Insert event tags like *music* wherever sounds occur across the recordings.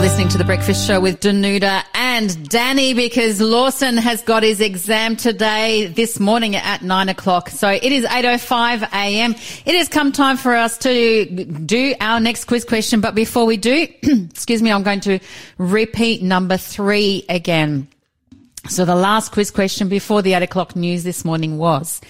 listening to the Breakfast Show with Danuta and Danny because Lawson has got his exam today, this morning at nine o'clock. So it is 8.05 a.m. It has come time for us to do our next quiz question. But before we do, *clears throat* excuse me, I'm going to repeat number three again. So the last quiz question before the eight o'clock news this morning was,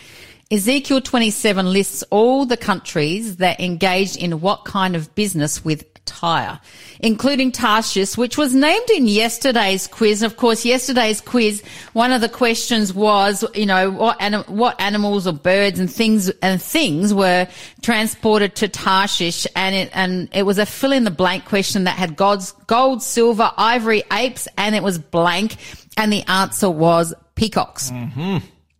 Ezekiel 27 lists all the countries that engaged in what kind of business with Tyre, including Tarshish, which was named in yesterday's quiz. And Of course, yesterday's quiz, one of the questions was, you know, what, anim- what animals or birds and things and things were transported to Tarshish, and it and it was a fill in the blank question that had God's gold, silver, ivory, apes, and it was blank, and the answer was peacocks. Mm-hmm.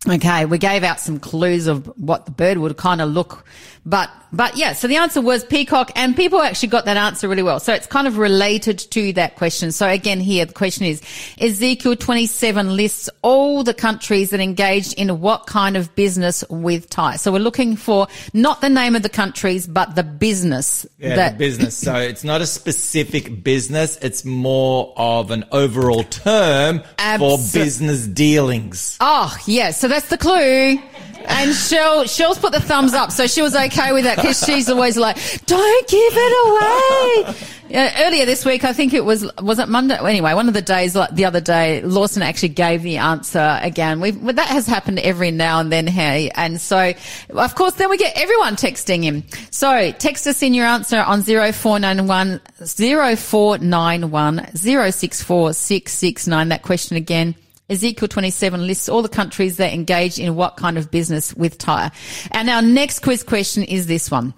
Okay, we gave out some clues of what the bird would kind of look, but but yeah, so the answer was peacock, and people actually got that answer really well. So it's kind of related to that question. So again, here the question is: Ezekiel 27 lists all the countries that engaged in what kind of business with Tyre. So we're looking for not the name of the countries, but the business Yeah, that the business. So it's not a specific business. It's more of an overall term for business dealings. Oh, yeah. So that's the clue. And Shell, Shell's put the thumbs up, so she was okay with that because she's always like, "Don't give it away." Yeah, earlier this week, I think it was was it Monday. Anyway, one of the days, like the other day, Lawson actually gave the answer again. Well, that has happened every now and then, hey. And so, of course, then we get everyone texting him. So text us in your answer on zero four nine one zero four nine one zero six four six six nine. That question again. Ezekiel 27 lists all the countries that engage in what kind of business with Tyre. And our next quiz question is this one.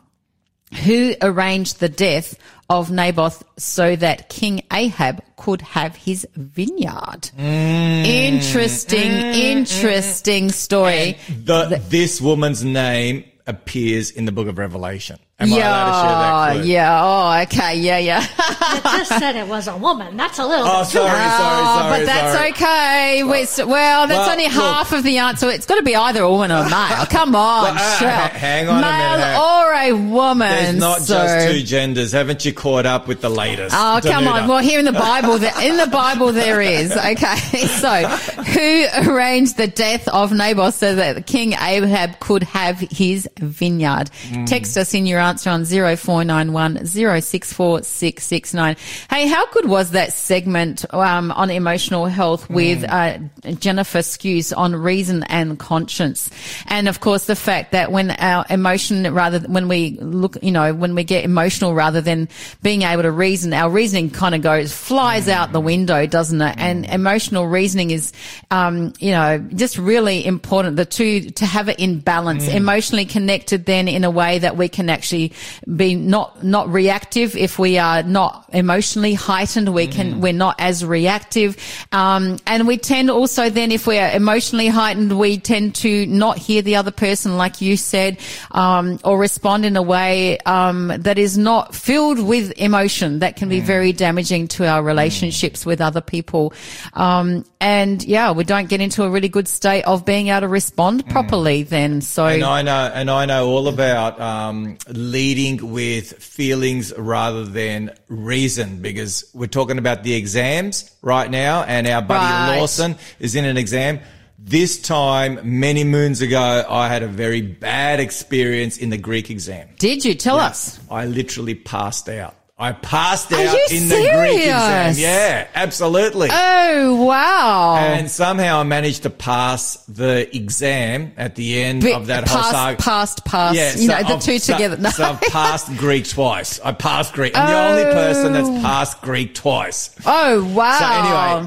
Who arranged the death of Naboth so that King Ahab could have his vineyard? Mm. Interesting, mm, mm, interesting story. The, this woman's name appears in the book of Revelation. Am I to share that yeah, yeah. Oh, okay. Yeah, yeah. It just said it was a woman. That's a little Oh, bit too sorry, sorry, Oh, sorry. but that's sorry. okay. We s- well, that's Well, only look. half of the answer. It's got to be either a woman or a male. *laughs* Come on, Well, uh, Shell. hang on a male minute. or a woman. There's not so- just two genders. Haven't you caught up with the latest? Oh, come on. Well, here in the *laughs* Bible, there, in the Bible there is. Okay. *laughs* So, who arranged the death of Naboth so that King Ahab could have his vineyard? Hmm. Text us in your answer on 0491 064669. Hey, how good was that segment um, on emotional health with uh, Jennifer Skews on reason and conscience? And of course, the fact that when our emotion, rather when we look, you know, when we get emotional rather than being able to reason, our reasoning kind of goes, flies out the window, doesn't it? And emotional reasoning is, um, you know, just really important. The two, to have it in balance, emotionally connected then in a way that we can actually be not, not reactive. If we are not emotionally heightened, we can, we're not as reactive. Um, and we tend also then, if we are emotionally heightened, we tend to not hear the other person, like you said, um, or respond in a way, um, that is not filled with emotion that can be very damaging to our relationships with other people. Um, and yeah, we don't get into a really good state of being able to respond properly then. So And I know, and I know all about um, leading with feelings rather than reason, because we're talking about the exams right now, and our buddy Right. Lawson is in an exam. This time, many moons ago, I had a very bad experience in the Greek exam. did you tell us? I literally passed out. I passed out in the Greek exam. Yeah, absolutely. Oh, wow. and somehow I managed to pass the exam at the end Bit of that whole past, saga. past, past. Yeah, you so know, the I've- two so- together. No. So I've passed Greek twice. I passed Greek. I'm the only person that's oh. passed Greek twice. oh, wow. So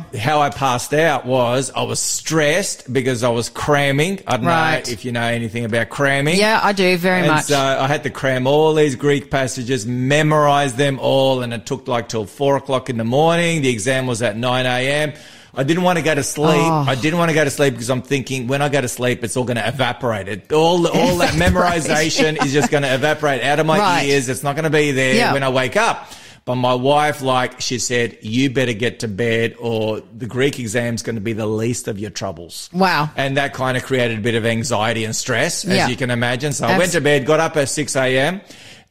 anyway, how I passed out was I was stressed because I was cramming. I don't Right. know if you know anything about cramming. Yeah, I do very And much. so I had to cram all these Greek passages, memorize them all, and it took like till four o'clock in the morning. The exam was at 9 a.m. I didn't want to go to sleep. Oh. I didn't want to go to sleep because I'm thinking when I go to sleep, it's all going to evaporate. It, all, all that *laughs* memorization is just going to evaporate out of my Right. ears. It's not going to be there Yeah. when I wake up. But my wife, like she said, you better get to bed or the Greek exam's going to be the least of your troubles. Wow. And that kind of created a bit of anxiety and stress, as Yeah. you can imagine. So I went to bed, got up at 6 a.m.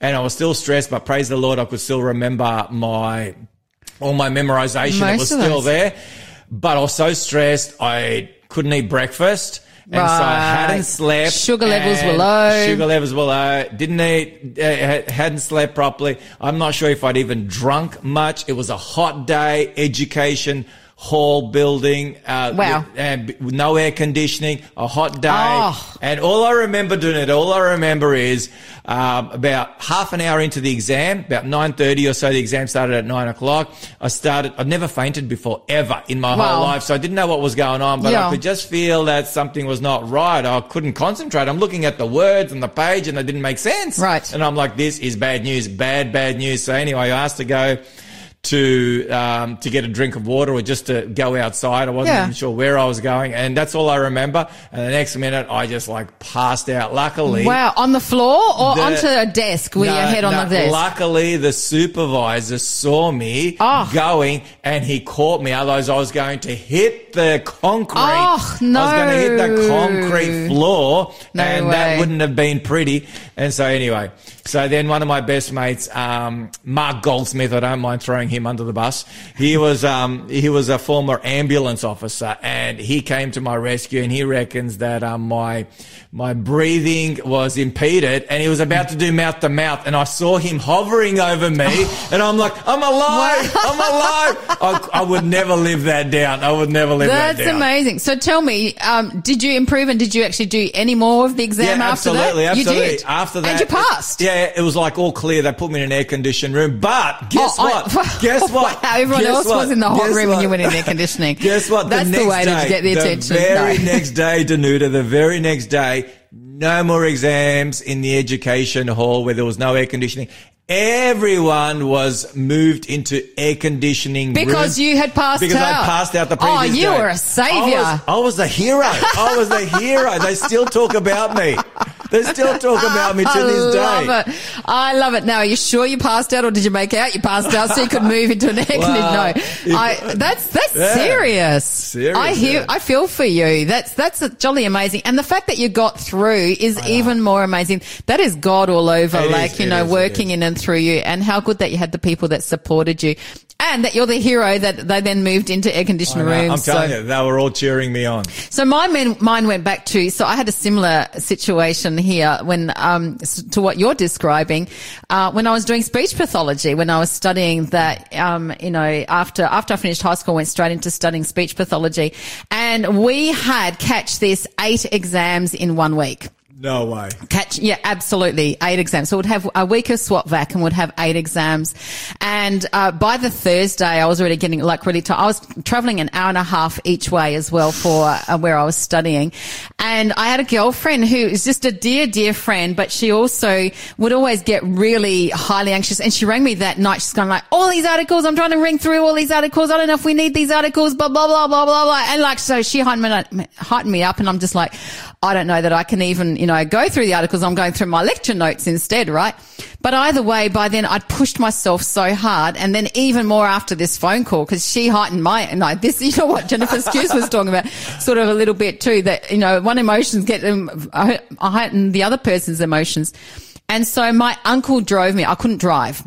and I was still stressed, but praise the Lord, I could still remember my all my memorization that Most was still there. But I was so stressed, I couldn't eat breakfast. And so I hadn't slept. Sugar levels were low. Sugar levels were low. Didn't eat, uh, hadn't slept properly. I'm not sure if I'd even drunk much. It was a hot day, education hall building. Uh, Wow. and with no air conditioning, a hot day. Oh. And all I remember doing it, all I remember is um, about half an hour into the exam, about 9.30 or so, the exam started at 9 o'clock. I started, I've never fainted before, ever in my Wow. whole life. So I didn't know what was going on, but Yeah. I could just feel that something was not right. I couldn't concentrate. I'm looking at the words on the page and they didn't make sense. Right. And I'm like, this is bad news, bad, bad news. So anyway, I asked to go to um, to get a drink of water or just to go outside. I wasn't Yeah. even sure where I was going, and that's all I remember. And the next minute, I just like passed out. Luckily, Wow, on the floor or The- onto a desk with no, your head on no, the desk? Luckily, the supervisor saw me Oh. going and he caught me. Otherwise, I was going to hit the concrete. Oh, no. I was going to hit the concrete floor No and way. that wouldn't have been pretty. And so anyway, so then one of my best mates, um, Mark Goldsmith, I don't mind throwing him under the bus. He was, um, he was a former ambulance officer and he came to my rescue and he reckons that, um, my, my breathing was impeded and he was about to do mouth to mouth and I saw him hovering over me *laughs* and I'm like, I'm alive! I'm alive! I, I would never live that down. I would never live That's that down. That's amazing. So tell me, um, did you improve and did you actually do any more of the exam Yeah, after absolutely, that? absolutely. You did. After that, And you passed. Yeah, it was like all clear. They put me in an air conditioned room. But guess Oh, I- what? *laughs* guess what? Wow, everyone Guess else what? was in the hot Guess room and you went in air conditioning. *laughs* Guess what? That's the, next way day, to get the attention. The very No. next day, Danuta, the very next day, no more exams in the education hall where there was no air conditioning. Everyone was moved into air conditioning Because you had passed out. because out. I passed out the Oh, you day. were a saviour. I was, I was the hero. I was the hero. They still talk about me. They still talk about me to this day. *laughs* I love it. I love it. Now, are you sure you passed out, or did you make out you passed out so you could move into an? *laughs* Wow. No, I, that's that's Yeah. serious. Serious, I hear. yeah. I feel for you. That's that's jolly amazing. And the fact that you got through is even more amazing. That is God all over, It is, like you know, is, working in and through you. And how good that you had the people that supported you, and that you're the hero that they then moved into air conditioned rooms. I'm telling so. you, they were all cheering me on. So my men, mine went back to, so I had a similar situation here when, um, to what you're describing, uh, when I was doing speech pathology, when I was studying that, um, you know, after, after I finished high school, went straight into studying speech pathology and we had, catch this, eight exams in one week. No way. Catch, yeah, absolutely. Eight exams. So we'd have a week of swot vac and we'd have eight exams. And, uh, by the Thursday, I was already getting like really tired. I was traveling an hour and a half each way as well for uh, where I was studying. And I had a girlfriend who is just a dear, dear friend, but she also would always get really highly anxious. And she rang me that night. She's going like, all these articles, I'm trying to ring through all these articles. I don't know if we need these articles, blah, blah, blah, blah, blah, blah. And like, so she heightened me up and I'm just like, I don't know that I can even, you know, go through the articles. I'm going through my lecture notes instead, right? But either way, by then I'd pushed myself so hard. And then even more after this phone call, because she heightened my, and no, this, *laughs* you know what Jennifer Skews was talking about, sort of a little bit too, that, you know, one emotions get, um, I I heighten the other person's emotions. And so my uncle drove me. I couldn't drive.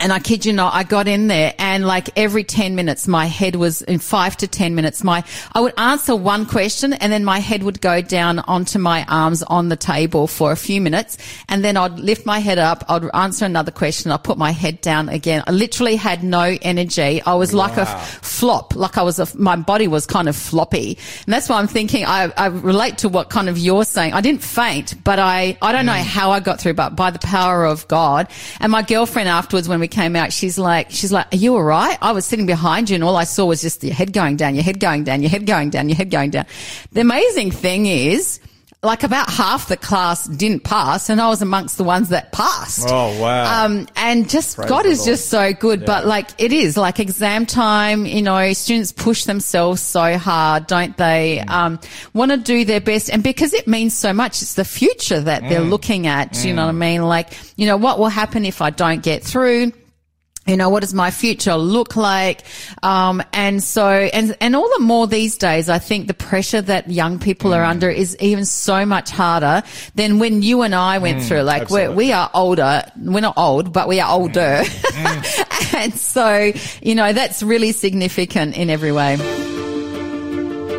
And I kid you not, I got in there and like every 10 minutes, my head was in five to 10 minutes. My, I would answer one question and then my head would go down onto my arms on the table for a few minutes. And then I'd lift my head up. I'd answer another question. I'd put my head down again. I literally had no energy. I was like a flop, like I was a, my body was kind of floppy. And that's why I'm thinking I, I relate to what kind of you're saying. I didn't faint, but I, I don't hmm. know how I got through, but by the power of God. And my girlfriend afterwards, when we came out, she's like, she's like, are you all right? I was sitting behind you and all I saw was just your head going down, your head going down, your head going down, your head going down. The amazing thing is, like about half the class didn't pass and I was amongst the ones that passed. Oh, wow. Um, and just Praise God is Lord. just so good, but like it is like exam time, you know, students push themselves so hard, don't they? Mm. Um, want to do their best. And because it means so much, it's the future that they're Mm. looking at. You know what I mean? Like, you know, what will happen if I don't get through? You know, what does my future look like? Um, and so, and, and all the more these days, I think the pressure that young people Mm. are under is even so much harder than when you and I went through. Like we're, Mm, we are older. We're not old, but we are older. *laughs* And so, you know, that's really significant in every way.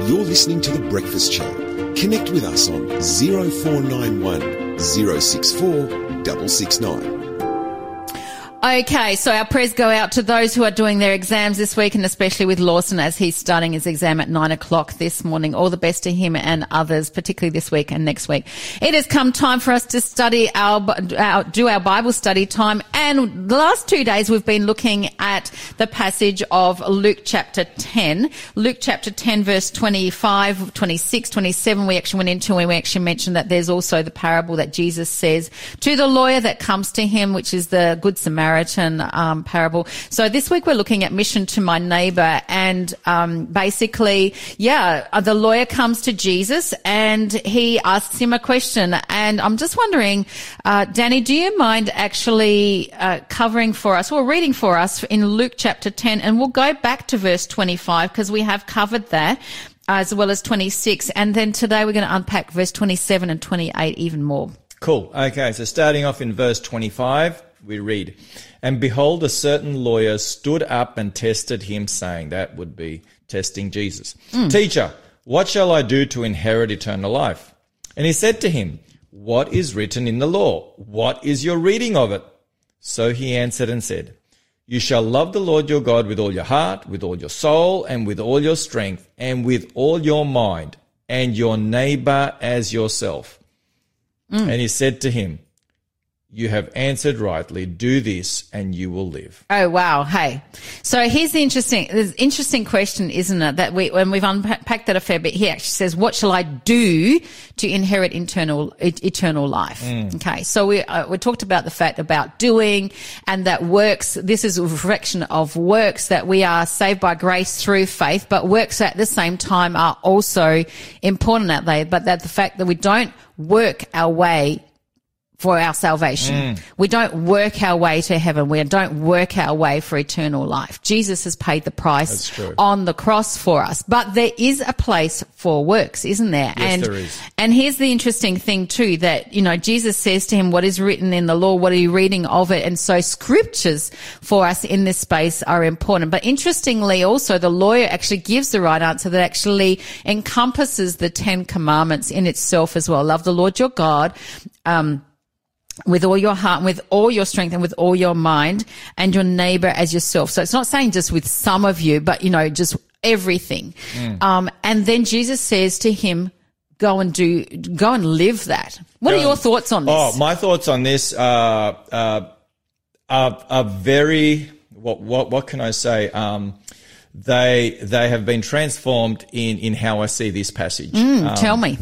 You're listening to The Breakfast Show. Connect with us on 0491 064 669. Okay, so our prayers go out to those who are doing their exams this week and especially with Lawson as he's starting his exam at nine o'clock this morning. All the best to him and others, particularly this week and next week. It has come time for us to study our, our do our Bible study time. And the last two days we've been looking at the passage of Luke chapter 10. Luke chapter 10 verse 25, 26, 27 we actually went into and we actually mentioned that there's also the parable that Jesus says to the lawyer that comes to him, which is the Good Samaritan Samaritan um, parable. So this week we're looking at mission to my neighbor, and um, basically, yeah, uh, the lawyer comes to Jesus and he asks him a question, and I'm just wondering, uh, Danny, do you mind actually uh, covering for us or reading for us in Luke chapter 10, and we'll go back to verse 25 because we have covered that as well as 26. And then today we're going to unpack verse 27 and 28 even more. Cool. Okay, so starting off in verse 25, we read, And behold, a certain lawyer stood up and tested him, saying, That would be testing Jesus. Mm. Teacher, what shall I do to inherit eternal life? And he said to him, What is written in the law? What is your reading of it? So he answered and said, You shall love the Lord your God with all your heart, with all your soul, and with all your strength, and with all your mind, and your neighbor as yourself. Mm. And he said to him, you have answered rightly. Do this and you will live. Oh, wow. Hey. So here's the interesting, interesting question, isn't it? That we, when we've unpacked that a fair bit, he actually says, what shall I do to inherit eternal, eternal life? Mm. Okay. So we, uh, we talked about the fact about doing and that works. This is a reflection of works that we are saved by grace through faith, but works at the same time are also important at they, but that the fact that we don't work our way for our salvation. Mm. We don't work our way to heaven. We don't work our way for eternal life. Jesus has paid the price on the cross for us. But there is a place for works, isn't there? Yes, and, there is. And here's the interesting thing too, that, you know, Jesus says to him, what is written in the law? What are you reading of it? And so scriptures for us in this space are important. But interestingly, also the lawyer actually gives the right answer that actually encompasses the Ten Commandments in itself as well. Love the Lord your God. Um, with all your heart, with all your strength and with all your mind and your neighbor as yourself. So it's not saying just with some of you, but you know, just everything. Mm. Um, and then Jesus says to him, go and do, go and live that. What go are your and, thoughts on this? Oh, my thoughts on this are, uh, are, are very, what, what, what can I say? Um, they, they have been transformed in, in how I see this passage. Mm, um, tell me.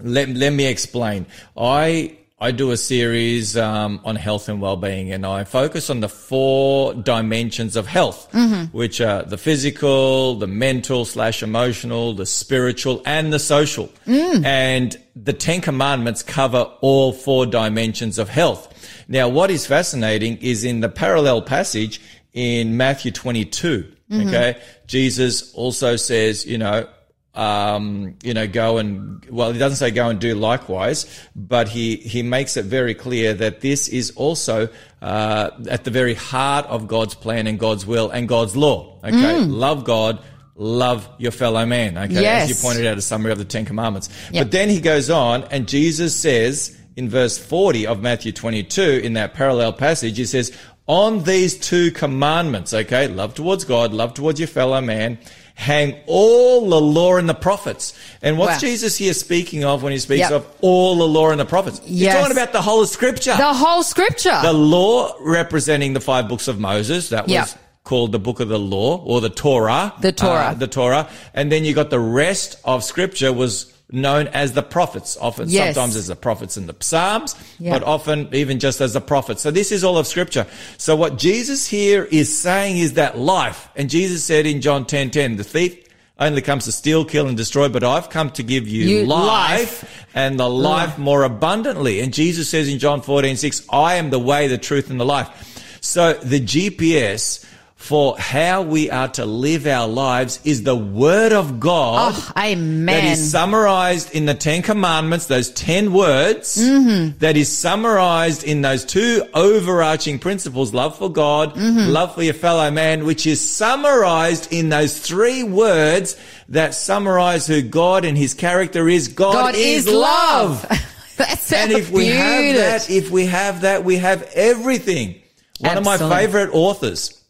Let, let me explain. I, I do a series um, on health and well-being, and I focus on the four dimensions of health, mm-hmm. which are the physical, the mental slash emotional, the spiritual, and the social. Mm. And the Ten Commandments cover all four dimensions of health. Now, what is fascinating is in the parallel passage in Matthew 22. Mm-hmm. Okay, Jesus also says, you know, um, you know, go and, well, he doesn't say go and do likewise, but he, he makes it very clear that this is also, uh, at the very heart of God's plan and God's will and God's law. Okay. Mm. Love God, love your fellow man. Okay. Yes. As you pointed out, a summary of the Ten Commandments. Yep. But then he goes on and Jesus says in verse 40 of Matthew 22 in that parallel passage, he says, on these two commandments, okay, love towards God, love towards your fellow man, hang all the law and the prophets. And what's wow. Jesus here speaking of when he speaks yep. of all the law and the prophets? Yes. He's talking about the whole of scripture. The whole scripture. The law representing the five books of Moses. That was yep. called the book of the law or the Torah. The Torah. Uh, the Torah. And then you got the rest of scripture was known as the prophets, often yes. sometimes as the prophets in the Psalms, yeah. but often even just as the prophets. So this is all of scripture. So what Jesus here is saying is that life, and Jesus said in John 10, 10, the thief only comes to steal, kill, and destroy, but I've come to give you, you life, life, and the mm. life more abundantly. And Jesus says in John 14, 6, I am the way, the truth, and the life. So the GPS for how we are to live our lives is the word of God. Oh, amen. That is summarized in the Ten Commandments, those ten words, Mm-hmm. that is summarized in those two overarching principles, love for God, Mm-hmm. love for your fellow man, which is summarized in those three words that summarize who God and his character is. God, God is love. *laughs* That's and if we have that, if we have that, we have everything. One of my favorite authors,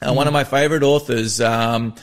uh, one of my favorite authors, um,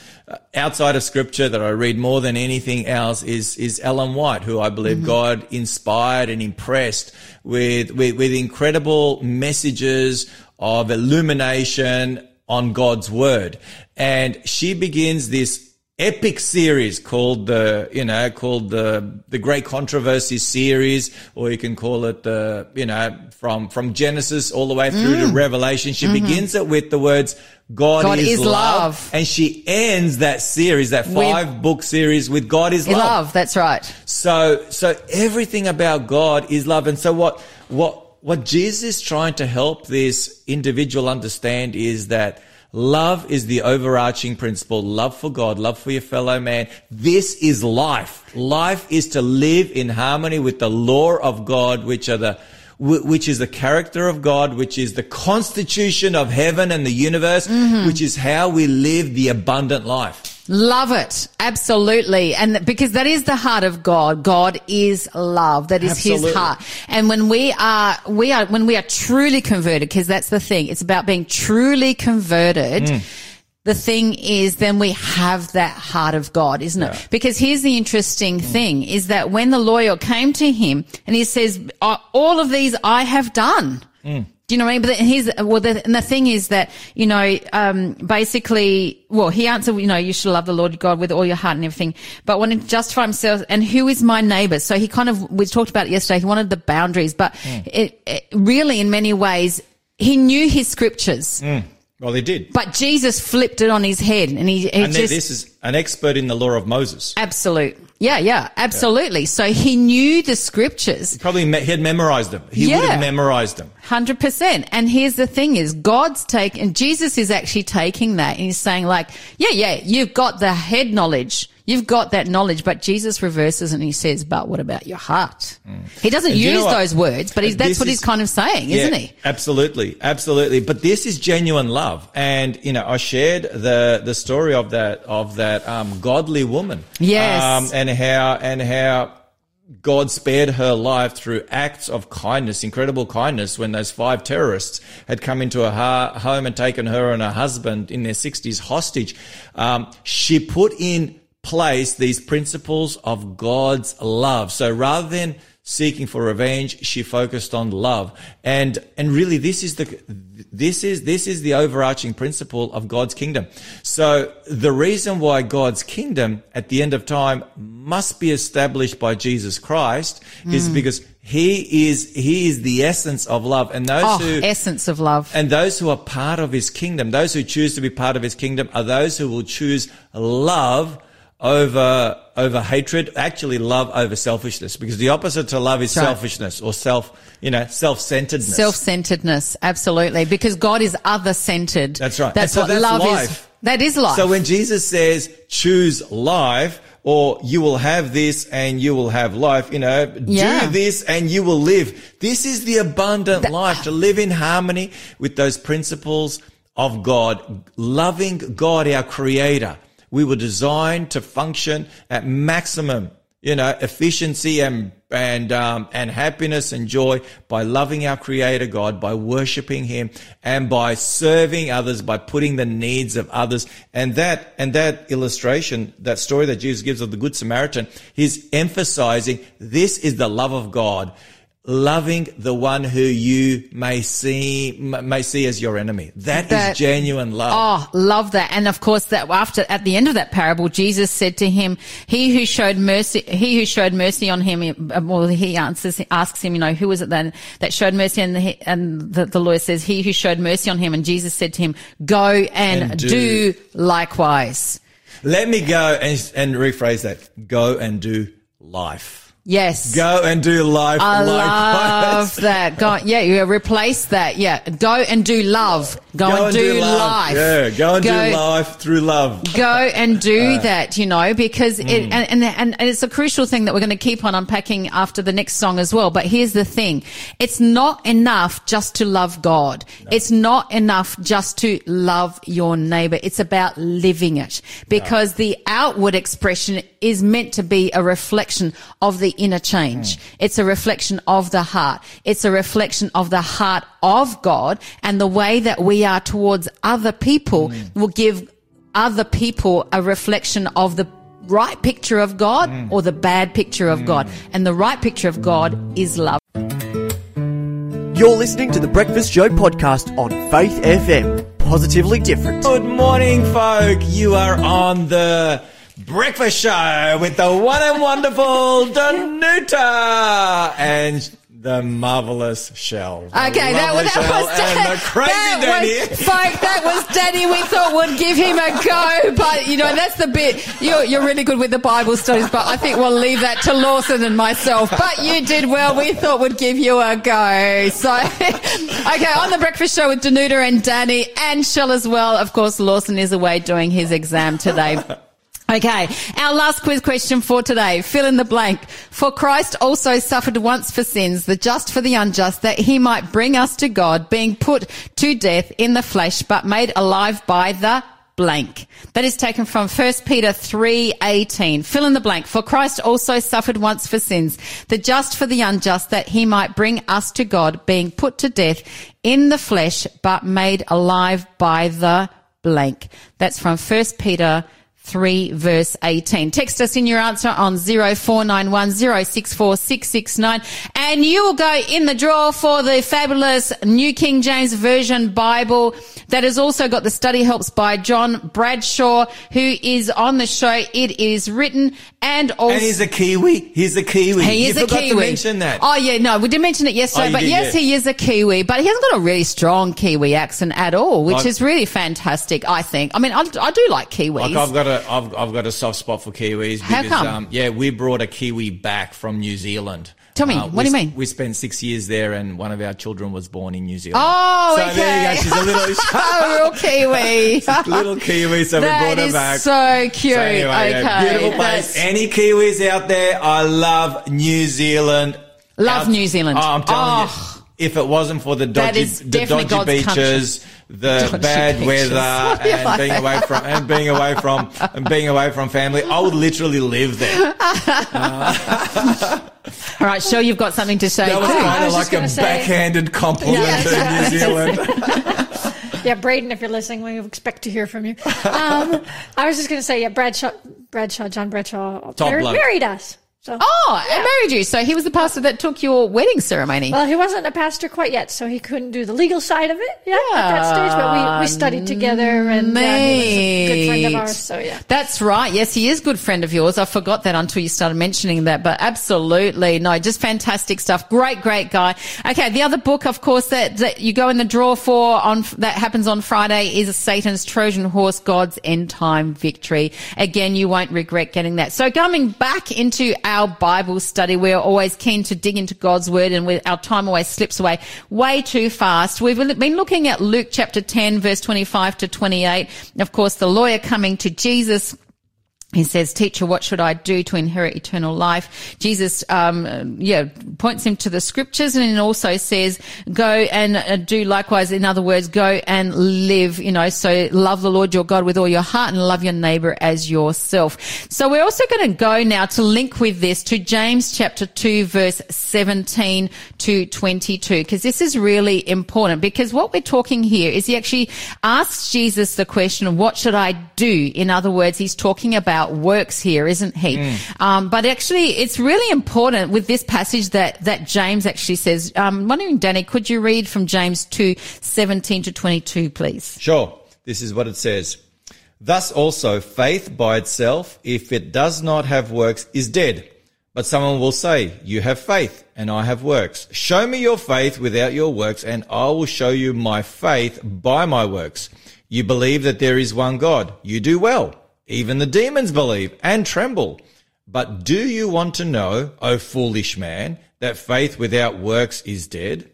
outside of scripture that I read more than anything else is, is Ellen White, who I believe Mm-hmm. God inspired and impressed with, with, with incredible messages of illumination on God's word. And she begins this epic series called the, you know, called the, the Great Controversy series, or you can call it the, you know, from, from Genesis all the way through to Revelation. She begins it with the words, God, Mm. Mm-hmm. God is, is love. love. And she ends that series, that five book series with God is love. love. That's right. So, so everything about God is love. And so what, what, what Jesus is trying to help this individual understand is that love is the overarching principle. Love for God, love for your fellow man. This is life. Life is to live in harmony with the law of God, which are the, which is the character of God, which is the constitution of heaven and the universe, mm-hmm. which is how we live the abundant life. Love it. Absolutely. And because that is the heart of God. God is love. That is his heart. And when we are, we are, when we are truly converted, because that's the thing, it's about being truly converted. Mm. The thing is, then we have that heart of God, isn't it? Because here's the interesting thing is that when the lawyer came to him and he says, "Uh, all of these I have done. Do you know what I mean? But here's, well, the, and the thing is that, you know, um, basically, well, he answered, you know, you should love the Lord your God with all your heart and everything, but wanted to justify himself and who is my neighbor? So he kind of, we talked about it yesterday, he wanted the boundaries, but it, it really in many ways, he knew his scriptures, Well, they did. but Jesus flipped it on his head and he, he And just, this is an expert in the law of Moses. absolute. Yeah, yeah, absolutely. So he knew the scriptures. Probably me- he had memorized them. He would have memorized them. Hundred percent. And here's the thing is God's take and Jesus is actually taking that and he's saying like, yeah, yeah, you've got the head knowledge. You've got that knowledge, but Jesus reverses and he says, but what about your heart? He doesn't And use those words, but he's, that's what is- he's kind of saying, isn't he? Absolutely, absolutely. But this is genuine love, and you know, I shared the the story of that of that um, godly woman. Yes. um, and how and how. God spared her life through acts of kindness, incredible kindness, when those five terrorists had come into her ha- home and taken her and her husband in their 60s hostage. Um, she put in place these principles of God's love. So rather than seeking for revenge, she focused on love. And, and really this is the, this is, this is the overarching principle of God's kingdom. So the reason why God's kingdom at the end of time must be established by Jesus Christ Mm. is because he is, he is the essence of love. And those Oh, who, essence of love. and those who are part of his kingdom, those who choose to be part of his kingdom are those who will choose love over, over hatred, actually love over selfishness, because the opposite to love is right. selfishness or self, you know, self-centeredness. Self-centeredness. Absolutely. Because God is other-centered. That's right. That's so what that's love is. That is life. So when Jesus says, choose life, or you will have this and you will have life, you know, Yeah. do this and you will live. This is the abundant life to live in harmony with those principles of God, loving God, our creator. We were designed to function at maximum, you know, efficiency and and um, and happiness and joy by loving our Creator God, by worshiping Him, and by serving others, by putting the needs of others. And that and that illustration, that story that Jesus gives of the Good Samaritan, he's emphasizing this is the love of God. Loving the one who you may see may see as your enemy. that is genuine love. Oh, love that. And of course that after, at the end of that parable, Jesus said to him, he who showed mercy, he who showed mercy on him, uh, well, he answers, asks him, you know, who was it then that showed mercy? And, the, and the, the lawyer says, he who showed mercy on him. And Jesus said to him, go and, And do. do. likewise. Let me go and, and rephrase that. Go and do life. Yes. Go and do life I love that. Go, yeah, you replace that. Yeah. Go and do love. Go, and, do, love. life. Yeah, go and do life through love. go and do Uh, that, you know, because mm. it, and, and, and it's a crucial thing that we're going to keep on unpacking after the next song as well. But here's the thing. It's not enough just to love God. It's not enough just to love your neighbor. It's about living it because the outward expression is meant to be a reflection of the inner change. Mm. It's a reflection of the heart. It's a reflection of the heart of God and the way that we are towards other people Mm. will give other people a reflection of the right picture of God Mm. or the bad picture of God. And the right picture of God is love. You're listening to the Breakfast Show podcast on Faith FM. Positively different. Good morning, folk. You are on the breakfast show with the one and wonderful Danuta and the marvelous Shell. Okay, that, was- that was and the *laughs* crazy that Danny. Was, folk, that was Danny. We thought would give him a go, but you know that's the bit. You're you're really good with the Bible studies, but I think we'll leave that to Lawson and myself. But you did well. We thought would give you a go. So, *laughs* okay, on the breakfast show with Danuta and Danny and Shell as well. Of course, Lawson is away doing his exam today. Okay, our last quiz question for today. Fill in the blank. For Christ also suffered once for sins, the just for the unjust, that he might bring us to God, being put to death in the flesh, but made alive by the blank. That is taken from 1 Peter 3:18. Fill in the blank. For Christ also suffered once for sins, the just for the unjust, that he might bring us to God, being put to death in the flesh, but made alive by the blank. That's from 1 Peter 3 verse 18. Text us in your answer on 0491064669 and you will go in the draw for the fabulous New King James Version Bible that has also got the study helps by John Bradshaw who is on the show. It is written and also And he's a Kiwi. He's a Kiwi. he you is a forgot Kiwi. to mention that. Oh yeah, no, we did mention it yesterday, Oh, but did, yes, yeah. he is a Kiwi, but he hasn't got a really strong Kiwi accent at all, which is really fantastic. I think. I mean, I, I do like Kiwis. Like I've got a, I've, I've got a soft spot for Kiwis How because, come? um, yeah, we brought a Kiwi back from New Zealand. Tell me, Uh, what do you mean? We spent six years there, and one of our children was born in New Zealand. Oh, so okay. there you go. She's a little, *laughs* oh, real *laughs* Kiwi. little Kiwi, so we brought her back. so cute. So anyway, yeah, okay. beautiful place. that's- Any Kiwis out there? I love New Zealand. Love Out- New Zealand. Oh, I'm telling Oh. you, if it wasn't for the dodgy, the dodgy God's beaches, the Dodgy bad *laughs* beaches. weather, What do you and like? being away from and being away from and being away from family, I would literally live there. *laughs* All right, sure, you've got something to say. That was kind of like a gonna say- backhanded compliment Yeah, to New *laughs* Zealand. Yeah, Braden, if you're listening, we expect to hear from you. Um, I was just going to say, yeah, Bradshaw, Bradshaw, John Bradshaw Top married, married us. So, Oh, I married you. So he was the pastor that took your wedding ceremony. well, he wasn't a pastor quite yet, so he couldn't do the legal side of it. Yeah, at that stage, but we, we studied together, and uh, he was a good friend of ours. So yeah. That's right. Yes, he is a good friend of yours. I forgot that until you started mentioning that, but absolutely. No, just fantastic stuff. Great, great guy. Okay. The other book, of course, that, that you go in the draw for on, that happens on Friday is Satan's Trojan Horse, God's End Time Victory. Again, you won't regret getting that. So coming back into our Bible study, we're always keen to dig into God's word and we, our time always slips away way too fast. We've been looking at Luke chapter 10 verse 25 to 28. Of course, the lawyer coming to Jesus. He says, teacher, what should I do to inherit eternal life? Jesus, um, yeah, points him to the scriptures and also says, go and uh, do likewise. In other words, go and live, you know, so love the Lord your God with all your heart and love your neighbor as yourself. So we're also going to go now to link with this to James chapter 2 verse 17 to 22 because this is really important because what we're talking here is he actually asks Jesus the question what should I do? In other words, he's talking about works here, isn't he? Um, but actually, it's really important with this passage that, that James actually says, um, wondering, Danny, could you read from James 2, 17 to 22, please? Sure. This is what it says. Thus also faith by itself, if it does not have works, is dead. But someone will say, you have faith and I have works. Show me your faith without your works and I will show you my faith by my works. You believe that there is one God. You do well. Even the demons believe and tremble. But do you want to know, O foolish man, that faith without works is dead?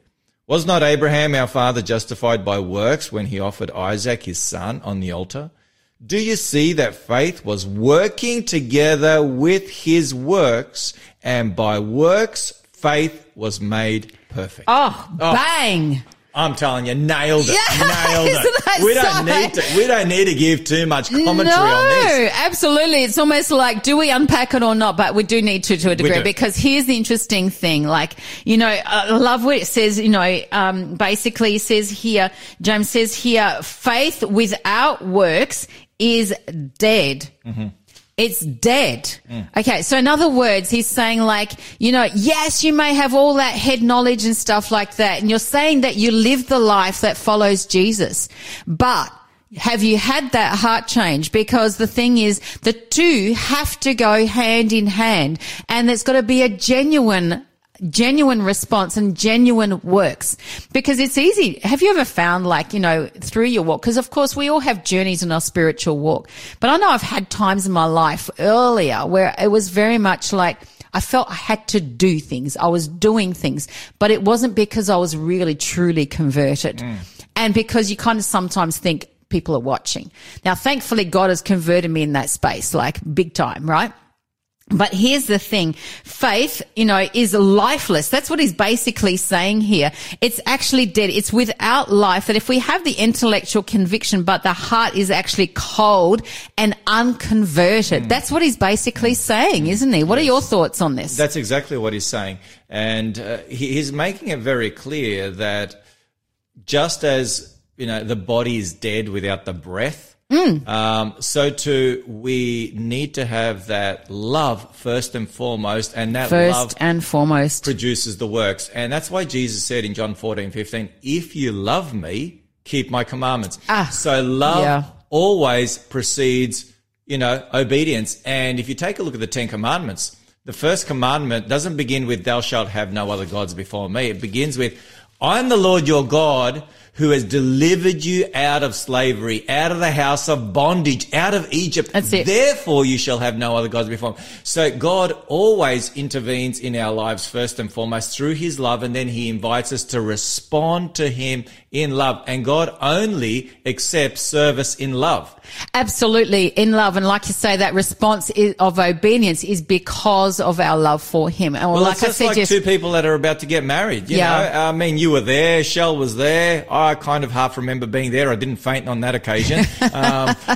Was not Abraham our father justified by works when he offered Isaac his son on the altar? Do you see that faith was working together with his works and by works faith was made perfect? Oh, bang. I'm telling you, nailed it. *laughs* Nailed it. We don't so- need to we don't need to give too much commentary no, on this. absolutely. It's almost like, do we unpack it or not? But we do need to to a degree because here's the interesting thing. Like, you know, I love what it says, you know, um, basically it says here, James says here, faith without works is dead. It's dead. Mm. Okay. So in other words, he's saying like, you know, yes, you may have all that head knowledge and stuff like that. And you're saying that you live the life that follows Jesus, but have you had that heart change? Because the thing is, the two have to go hand in hand and there's got to be a genuine genuine response and genuine works because it's easy. Have you ever found like, you know, through your walk? Because of course we all have journeys in our spiritual walk, but I know I've had times in my life earlier where it was very much like, I felt I had to do things. I was doing things, but it wasn't because I was really truly converted. Mm. And because you kind of sometimes think people are watching. Now, thankfully, God has converted me in that space, like big time, right? But here's the thing. Faith, you know, is lifeless. That's what he's basically saying here. It's actually dead. It's without life that if we have the intellectual conviction, but the heart is actually cold and unconverted. That's what he's basically saying, isn't he? What are your thoughts on this? That's exactly what he's saying. And uh, he, he's making it very clear that just as, you know, the body is dead without the breath, Mm. um, so too we need to have that love first and foremost. And that First love and foremost. produces the works. And that's why Jesus said in John 14, 15, if you love me, keep my commandments. Ah, so love yeah. always precedes, you know, obedience. And if you take a look at the Ten Commandments, the first commandment doesn't begin with thou shalt have no other gods before me. It begins with I'm the Lord your God who has delivered you out of slavery, out of the house of bondage, out of Egypt. That's it. Therefore you shall have no other gods before him. So God always intervenes in our lives first and foremost through his love and then he invites us to respond to him in love. And God only accepts service in love. Absolutely in love. And like you say, that response is, of obedience is because of our love for him. And Well, like it's I just said, like yes, two people that are about to get married. You Yeah. know, I mean, you were there, Shell was there. I kind of half remember being there. I didn't faint on that occasion. *laughs* Um, *laughs*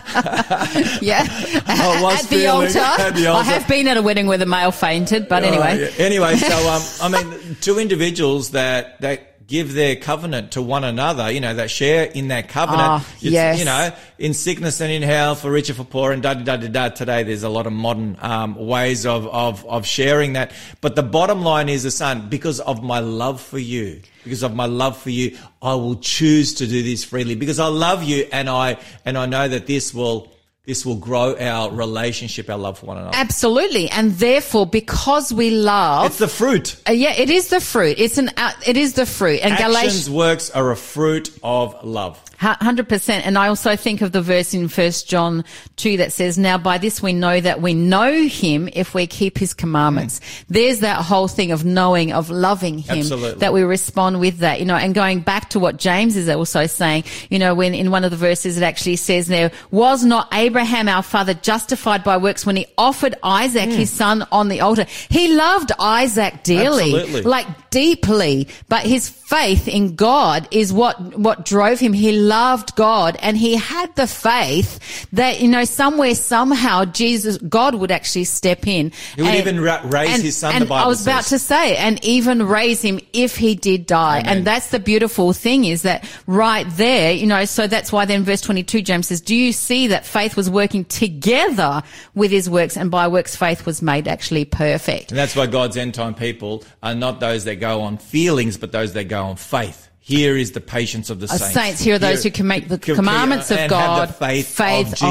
yeah, *laughs* I was at the feeling- altar. at the I have been at a wedding where the male fainted, but anyway. Uh, yeah. Anyway, so um, I mean, two individuals that that give their covenant to one another, you know, that share in that covenant. It's, yes. You know, in sickness and in health, for rich and for poor, and da da da da da. Today, there's a lot of modern um, ways of of of sharing that. But the bottom line is the son, because of my love for you. Because of my love for you, I will choose to do this freely because I love you and I and I know that this will this will grow our relationship, our love for one another. Absolutely. And therefore, because we love, It's the fruit. Uh, yeah, it is the fruit. It's an, uh, it is the fruit. And Actions Galatians, works are a fruit of love. Hundred percent, and I also think of the verse in First John two that says, "Now by this we know that we know Him if we keep His commandments." Mm. There's that whole thing of knowing, of loving Him, Absolutely. that we respond with that, you know. And going back to what James is also saying, you know, when in one of the verses it actually says, "There was not Abraham our father justified by works when he offered Isaac his mm. son on the altar. He loved Isaac dearly, Absolutely. like deeply, but his faith in God is what, what drove him. He loved God and he had the faith that, you know, somewhere, somehow Jesus, God would actually step in. He would even ra- raise and- his son, And the Bible I was about to say, and even raise him if he did die. Amen. And that's the beautiful thing is that right there, you know, so that's why then verse 22, James says, do you see that faith was working together with his works and by works faith was made actually perfect? And that's why God's end time people are not those that go on feelings, but those that go on faith. Here is the patience of the saints. saints, here are those who can make the can- commandments of God. faith, faith of Jesus.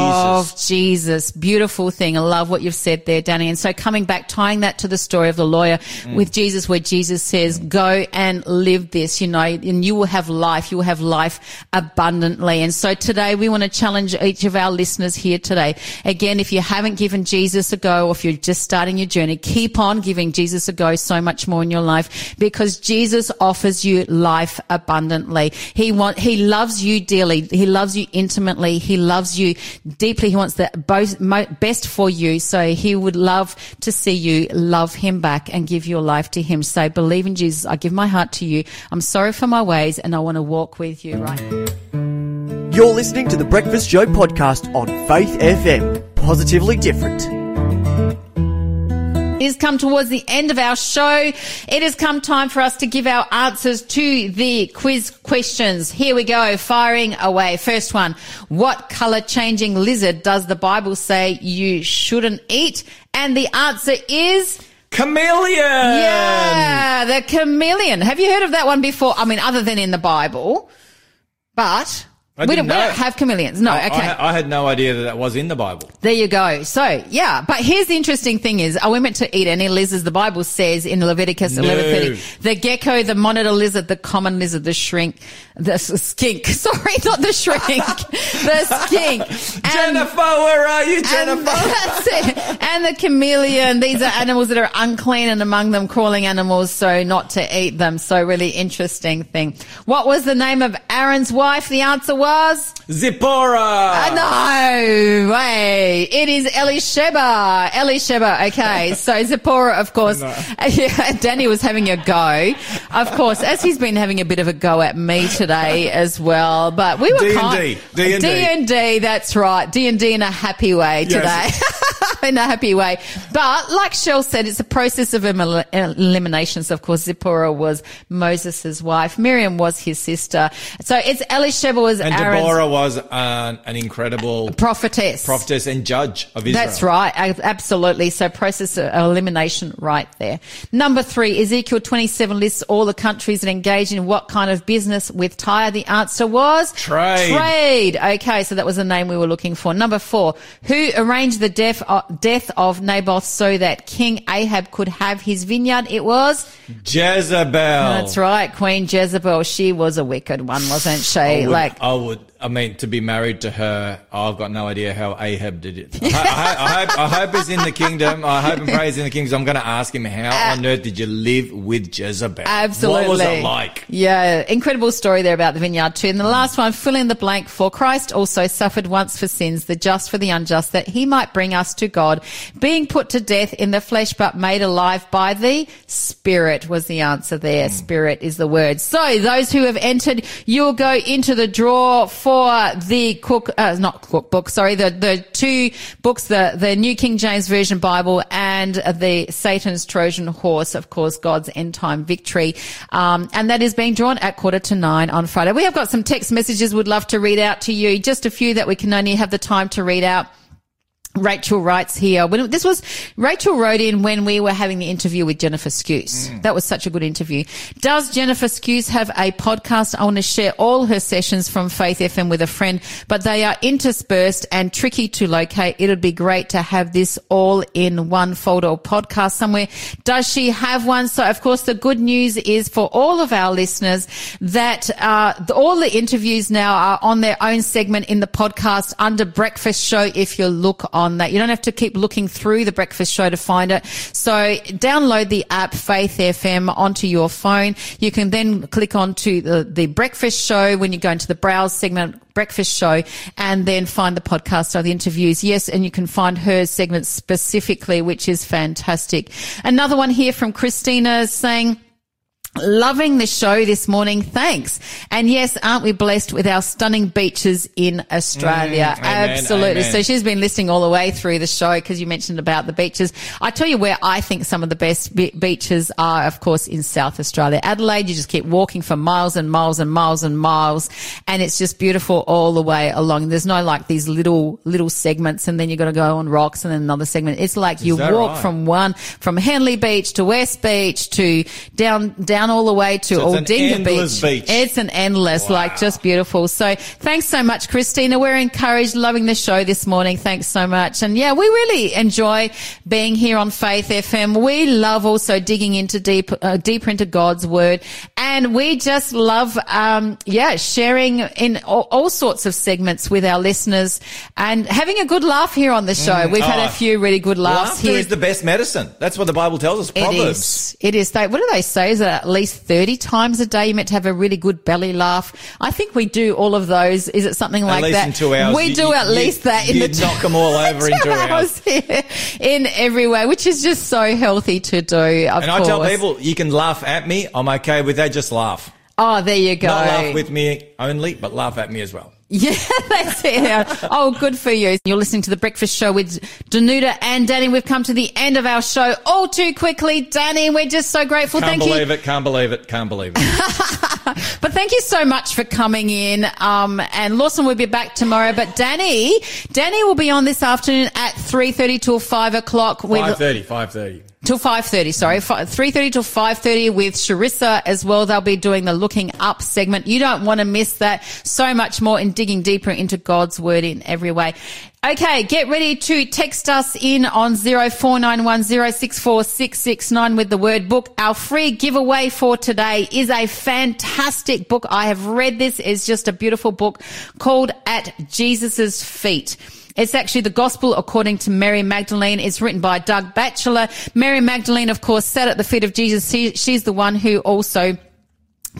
of Jesus. Beautiful thing. I love what you've said there, Danny. And so coming back, tying that to the story of the lawyer Mm. with Jesus, where Jesus says, go and live this, you know, and you will have life. You will have life abundantly. And so today we want to challenge each of our listeners here today. Again, if you haven't given Jesus a go, or if you're just starting your journey, keep on giving Jesus a go so much more in your life because Jesus offers you life abundantly. He want, he loves you dearly. He loves you intimately. He loves you deeply. He wants the best for you. So he would love to see you love him back and give your life to him. Say, believe in Jesus. I give my heart to you. I'm sorry for my ways and I want to walk with you right now. You're listening to the Breakfast Show podcast on Faith FM. Positively different. It has come towards the end of our show. It has come time for us to give our answers to the quiz questions. Here we go, firing away. First one. What color changing lizard does the Bible say you shouldn't eat? And the answer is Chameleon. yeah, the chameleon. Have you heard of that one before? I mean, other than in the Bible, but I we don't, we don't have chameleons. No, I- okay. I, I had no idea that that was in the Bible. There you go. So, yeah, but here's the interesting thing is, are we meant to eat any lizards? The Bible says in Leviticus No. 11:30, the gecko, the monitor lizard, the common lizard, the shrink, the skink. *laughs* Sorry, not the shrink, *laughs* the skink. And- Jennifer, where are you, and Jennifer? *laughs* that's it. And the chameleon. These are animals that are unclean and among them crawling animals, so not to eat them. So really interesting thing. What was the name of Aaron's wife? The answer was? Zipporah. Uh, no way. It is Elisheba. Elisheba. Okay. *laughs* So Zipporah, of course. *laughs* Yeah, Danny was having a go. Of course, as he's been having a bit of a go at me today *laughs* as well. But we were D&D. D&D. D&D. That's right. D&D in a happy way today. Yes. *laughs* in a happy way. But like Shell said, it's a process of elim- eliminations. Of course, Zipporah was Moses' wife. Miriam was his sister. So it's Elisheba was And Aaron's Deborah was an, an incredible prophetess. prophetess and judge of Israel. That's right. Absolutely. So process of elimination right there. Number three, Ezekiel 27 lists all the countries that engage in what kind of business with Tyre. The answer was Trade. Trade. Okay. So that was the name we were looking for. Number four, who arranged the death, death of Naboth so that King Ahab could have his vineyard? It was Jezebel. that's right, Queen Jezebel. She was a wicked one, wasn't she? I would, like, I would, I mean, to be married to her, I've got no idea how Ahab did it. I, I, I hope, I hope he's in the kingdom. I hope and pray he's in the kingdom. I'm going to ask him, how uh, on earth did you live with Jezebel? Absolutely. What was it like? Yeah, incredible story there about the vineyard too. And the last one, fill in the blank for Christ also suffered once for sins, the just for the unjust, that he might bring us to God, being put to death in the flesh, but made alive by the Spirit was the answer there. Hmm. Spirit is the word. So those who have entered, you'll go into the draw for the cook, uh, not cookbook, sorry, the, the two books, the, the New King James Version Bible and the Satan's Trojan Horse, of course, God's End Time Victory. Um, and that is being drawn at quarter to nine on Friday. We have got some text messages we'd love to read out to you. Just a few that we can only have the time to read out. Rachel writes here, when this was, Rachel wrote in when we were having the interview with Jennifer Skuse. That was such a good interview. Does Jennifer Skuse have a podcast? I want to share all her sessions from Faith FM with a friend, but they are interspersed and tricky to locate. It would be great to have this all in one folder or podcast somewhere. Does she have one? So of course the good news is for all of our listeners that, uh, the- all the interviews now are on their own segment in the podcast under breakfast show if you look on that. You don't have to keep looking through the breakfast show to find it. So download the app Faith FM onto your phone. You can then click onto the, the breakfast show when you go into the browse segment breakfast show and then find the podcast or the interviews. Yes, and you can find her segment specifically, which is fantastic. Another one here from Christina saying, Loving the show this morning. Thanks. And yes, aren't we blessed with our stunning beaches in Australia? Mm, amen, Absolutely. amen. So she's been listening all the way through the show because you mentioned about the beaches. I tell you where I think some of the best be- beaches are, of course, in South Australia. Adelaide, you just keep walking for miles and miles and miles and miles and it's just beautiful all the way along. There's no like these little, little segments and then you've got to go on rocks and then another segment. It's like you walk right? from one, from Henley Beach to West Beach to down, down down all the way to So Aldinga endless beach. It's an endless, like just beautiful. So thanks so much, Christina. We're encouraged, loving the show this morning. Thanks so much. And yeah, we really enjoy being here on Faith FM. We love also digging into deep, uh, deeper into God's word. And we just love, um, yeah, sharing in all, all sorts of segments with our listeners and having a good laugh here on the show. We've had Oh. a few really good laughs Laughter here. is the best medicine. That's what the Bible tells us. It Proverbs. is. It is. They, what do they say? Is it at least 30 times a day you're meant to have a really good belly laugh? I think we do all of those. Is it something like least that? in two hours. We You- do at you- least that in you the knock 'em all *laughs* over in two hours. here in every way, which is just so healthy to do. Of And I tell people, you can laugh at me. I'm okay with that. Just laugh. oh, there you go. Not laugh with me only, but laugh at me as well. *laughs* Yeah, that's it. Oh, good for you. You're listening to the Breakfast Show with Danuta and Danny. We've come to the end of our show all too quickly. Danny, we're just so grateful. Thank you. Can't Thank you. believe it. Can't believe it. Can't believe it. *laughs* But thank you so much for coming in. Um, and Lawson will be back tomorrow. But Danny, Danny will be on this afternoon at 3.30 till 5 o'clock. with- 5.30, 5.30. Till 5.30, sorry. 3.30 till 5.30 with Sharissa as well. They'll be doing the Looking Up segment. You don't want to miss that. So much more in digging deeper into God's Word in every way. Okay, get ready to text us in on 0491 064 669 with the word book. Our free giveaway for today is a fantastic book. I have read this. It's just a beautiful book called At Jesus' Feet. It's actually the gospel according to Mary Magdalene. It's written by Doug Batchelor. Mary Magdalene, of course, sat at the feet of Jesus. She, she's the one who also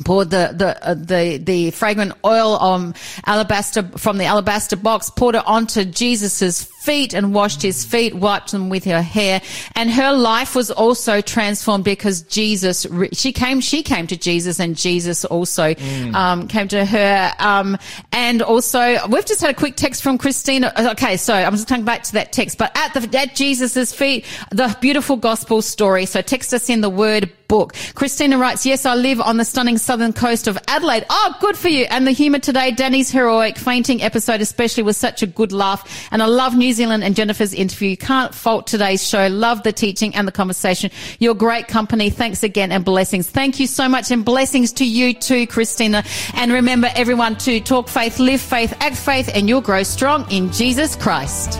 poured the the uh, the the fragrant oil um alabaster from the alabaster box poured it onto Jesus's feet and washed his feet wiped them with her hair and her life was also transformed because Jesus she came she came to Jesus and Jesus also um came to her um and also we've just had a quick text from Christina okay so I'm just coming back to that text but at the at Jesus's feet the beautiful gospel story so text us in the word book. Christina writes, yes, I live on the stunning southern coast of Adelaide. Oh, good for you. And the humour today, Danny's heroic fainting episode especially was such a good laugh. And I love New Zealand and Jennifer's interview. Can't fault today's show. Love the teaching and the conversation. You're great company. Thanks again and blessings. Thank you so much and blessings to you too, Christina. And remember everyone to talk faith, live faith, act faith, and you'll grow strong in Jesus Christ.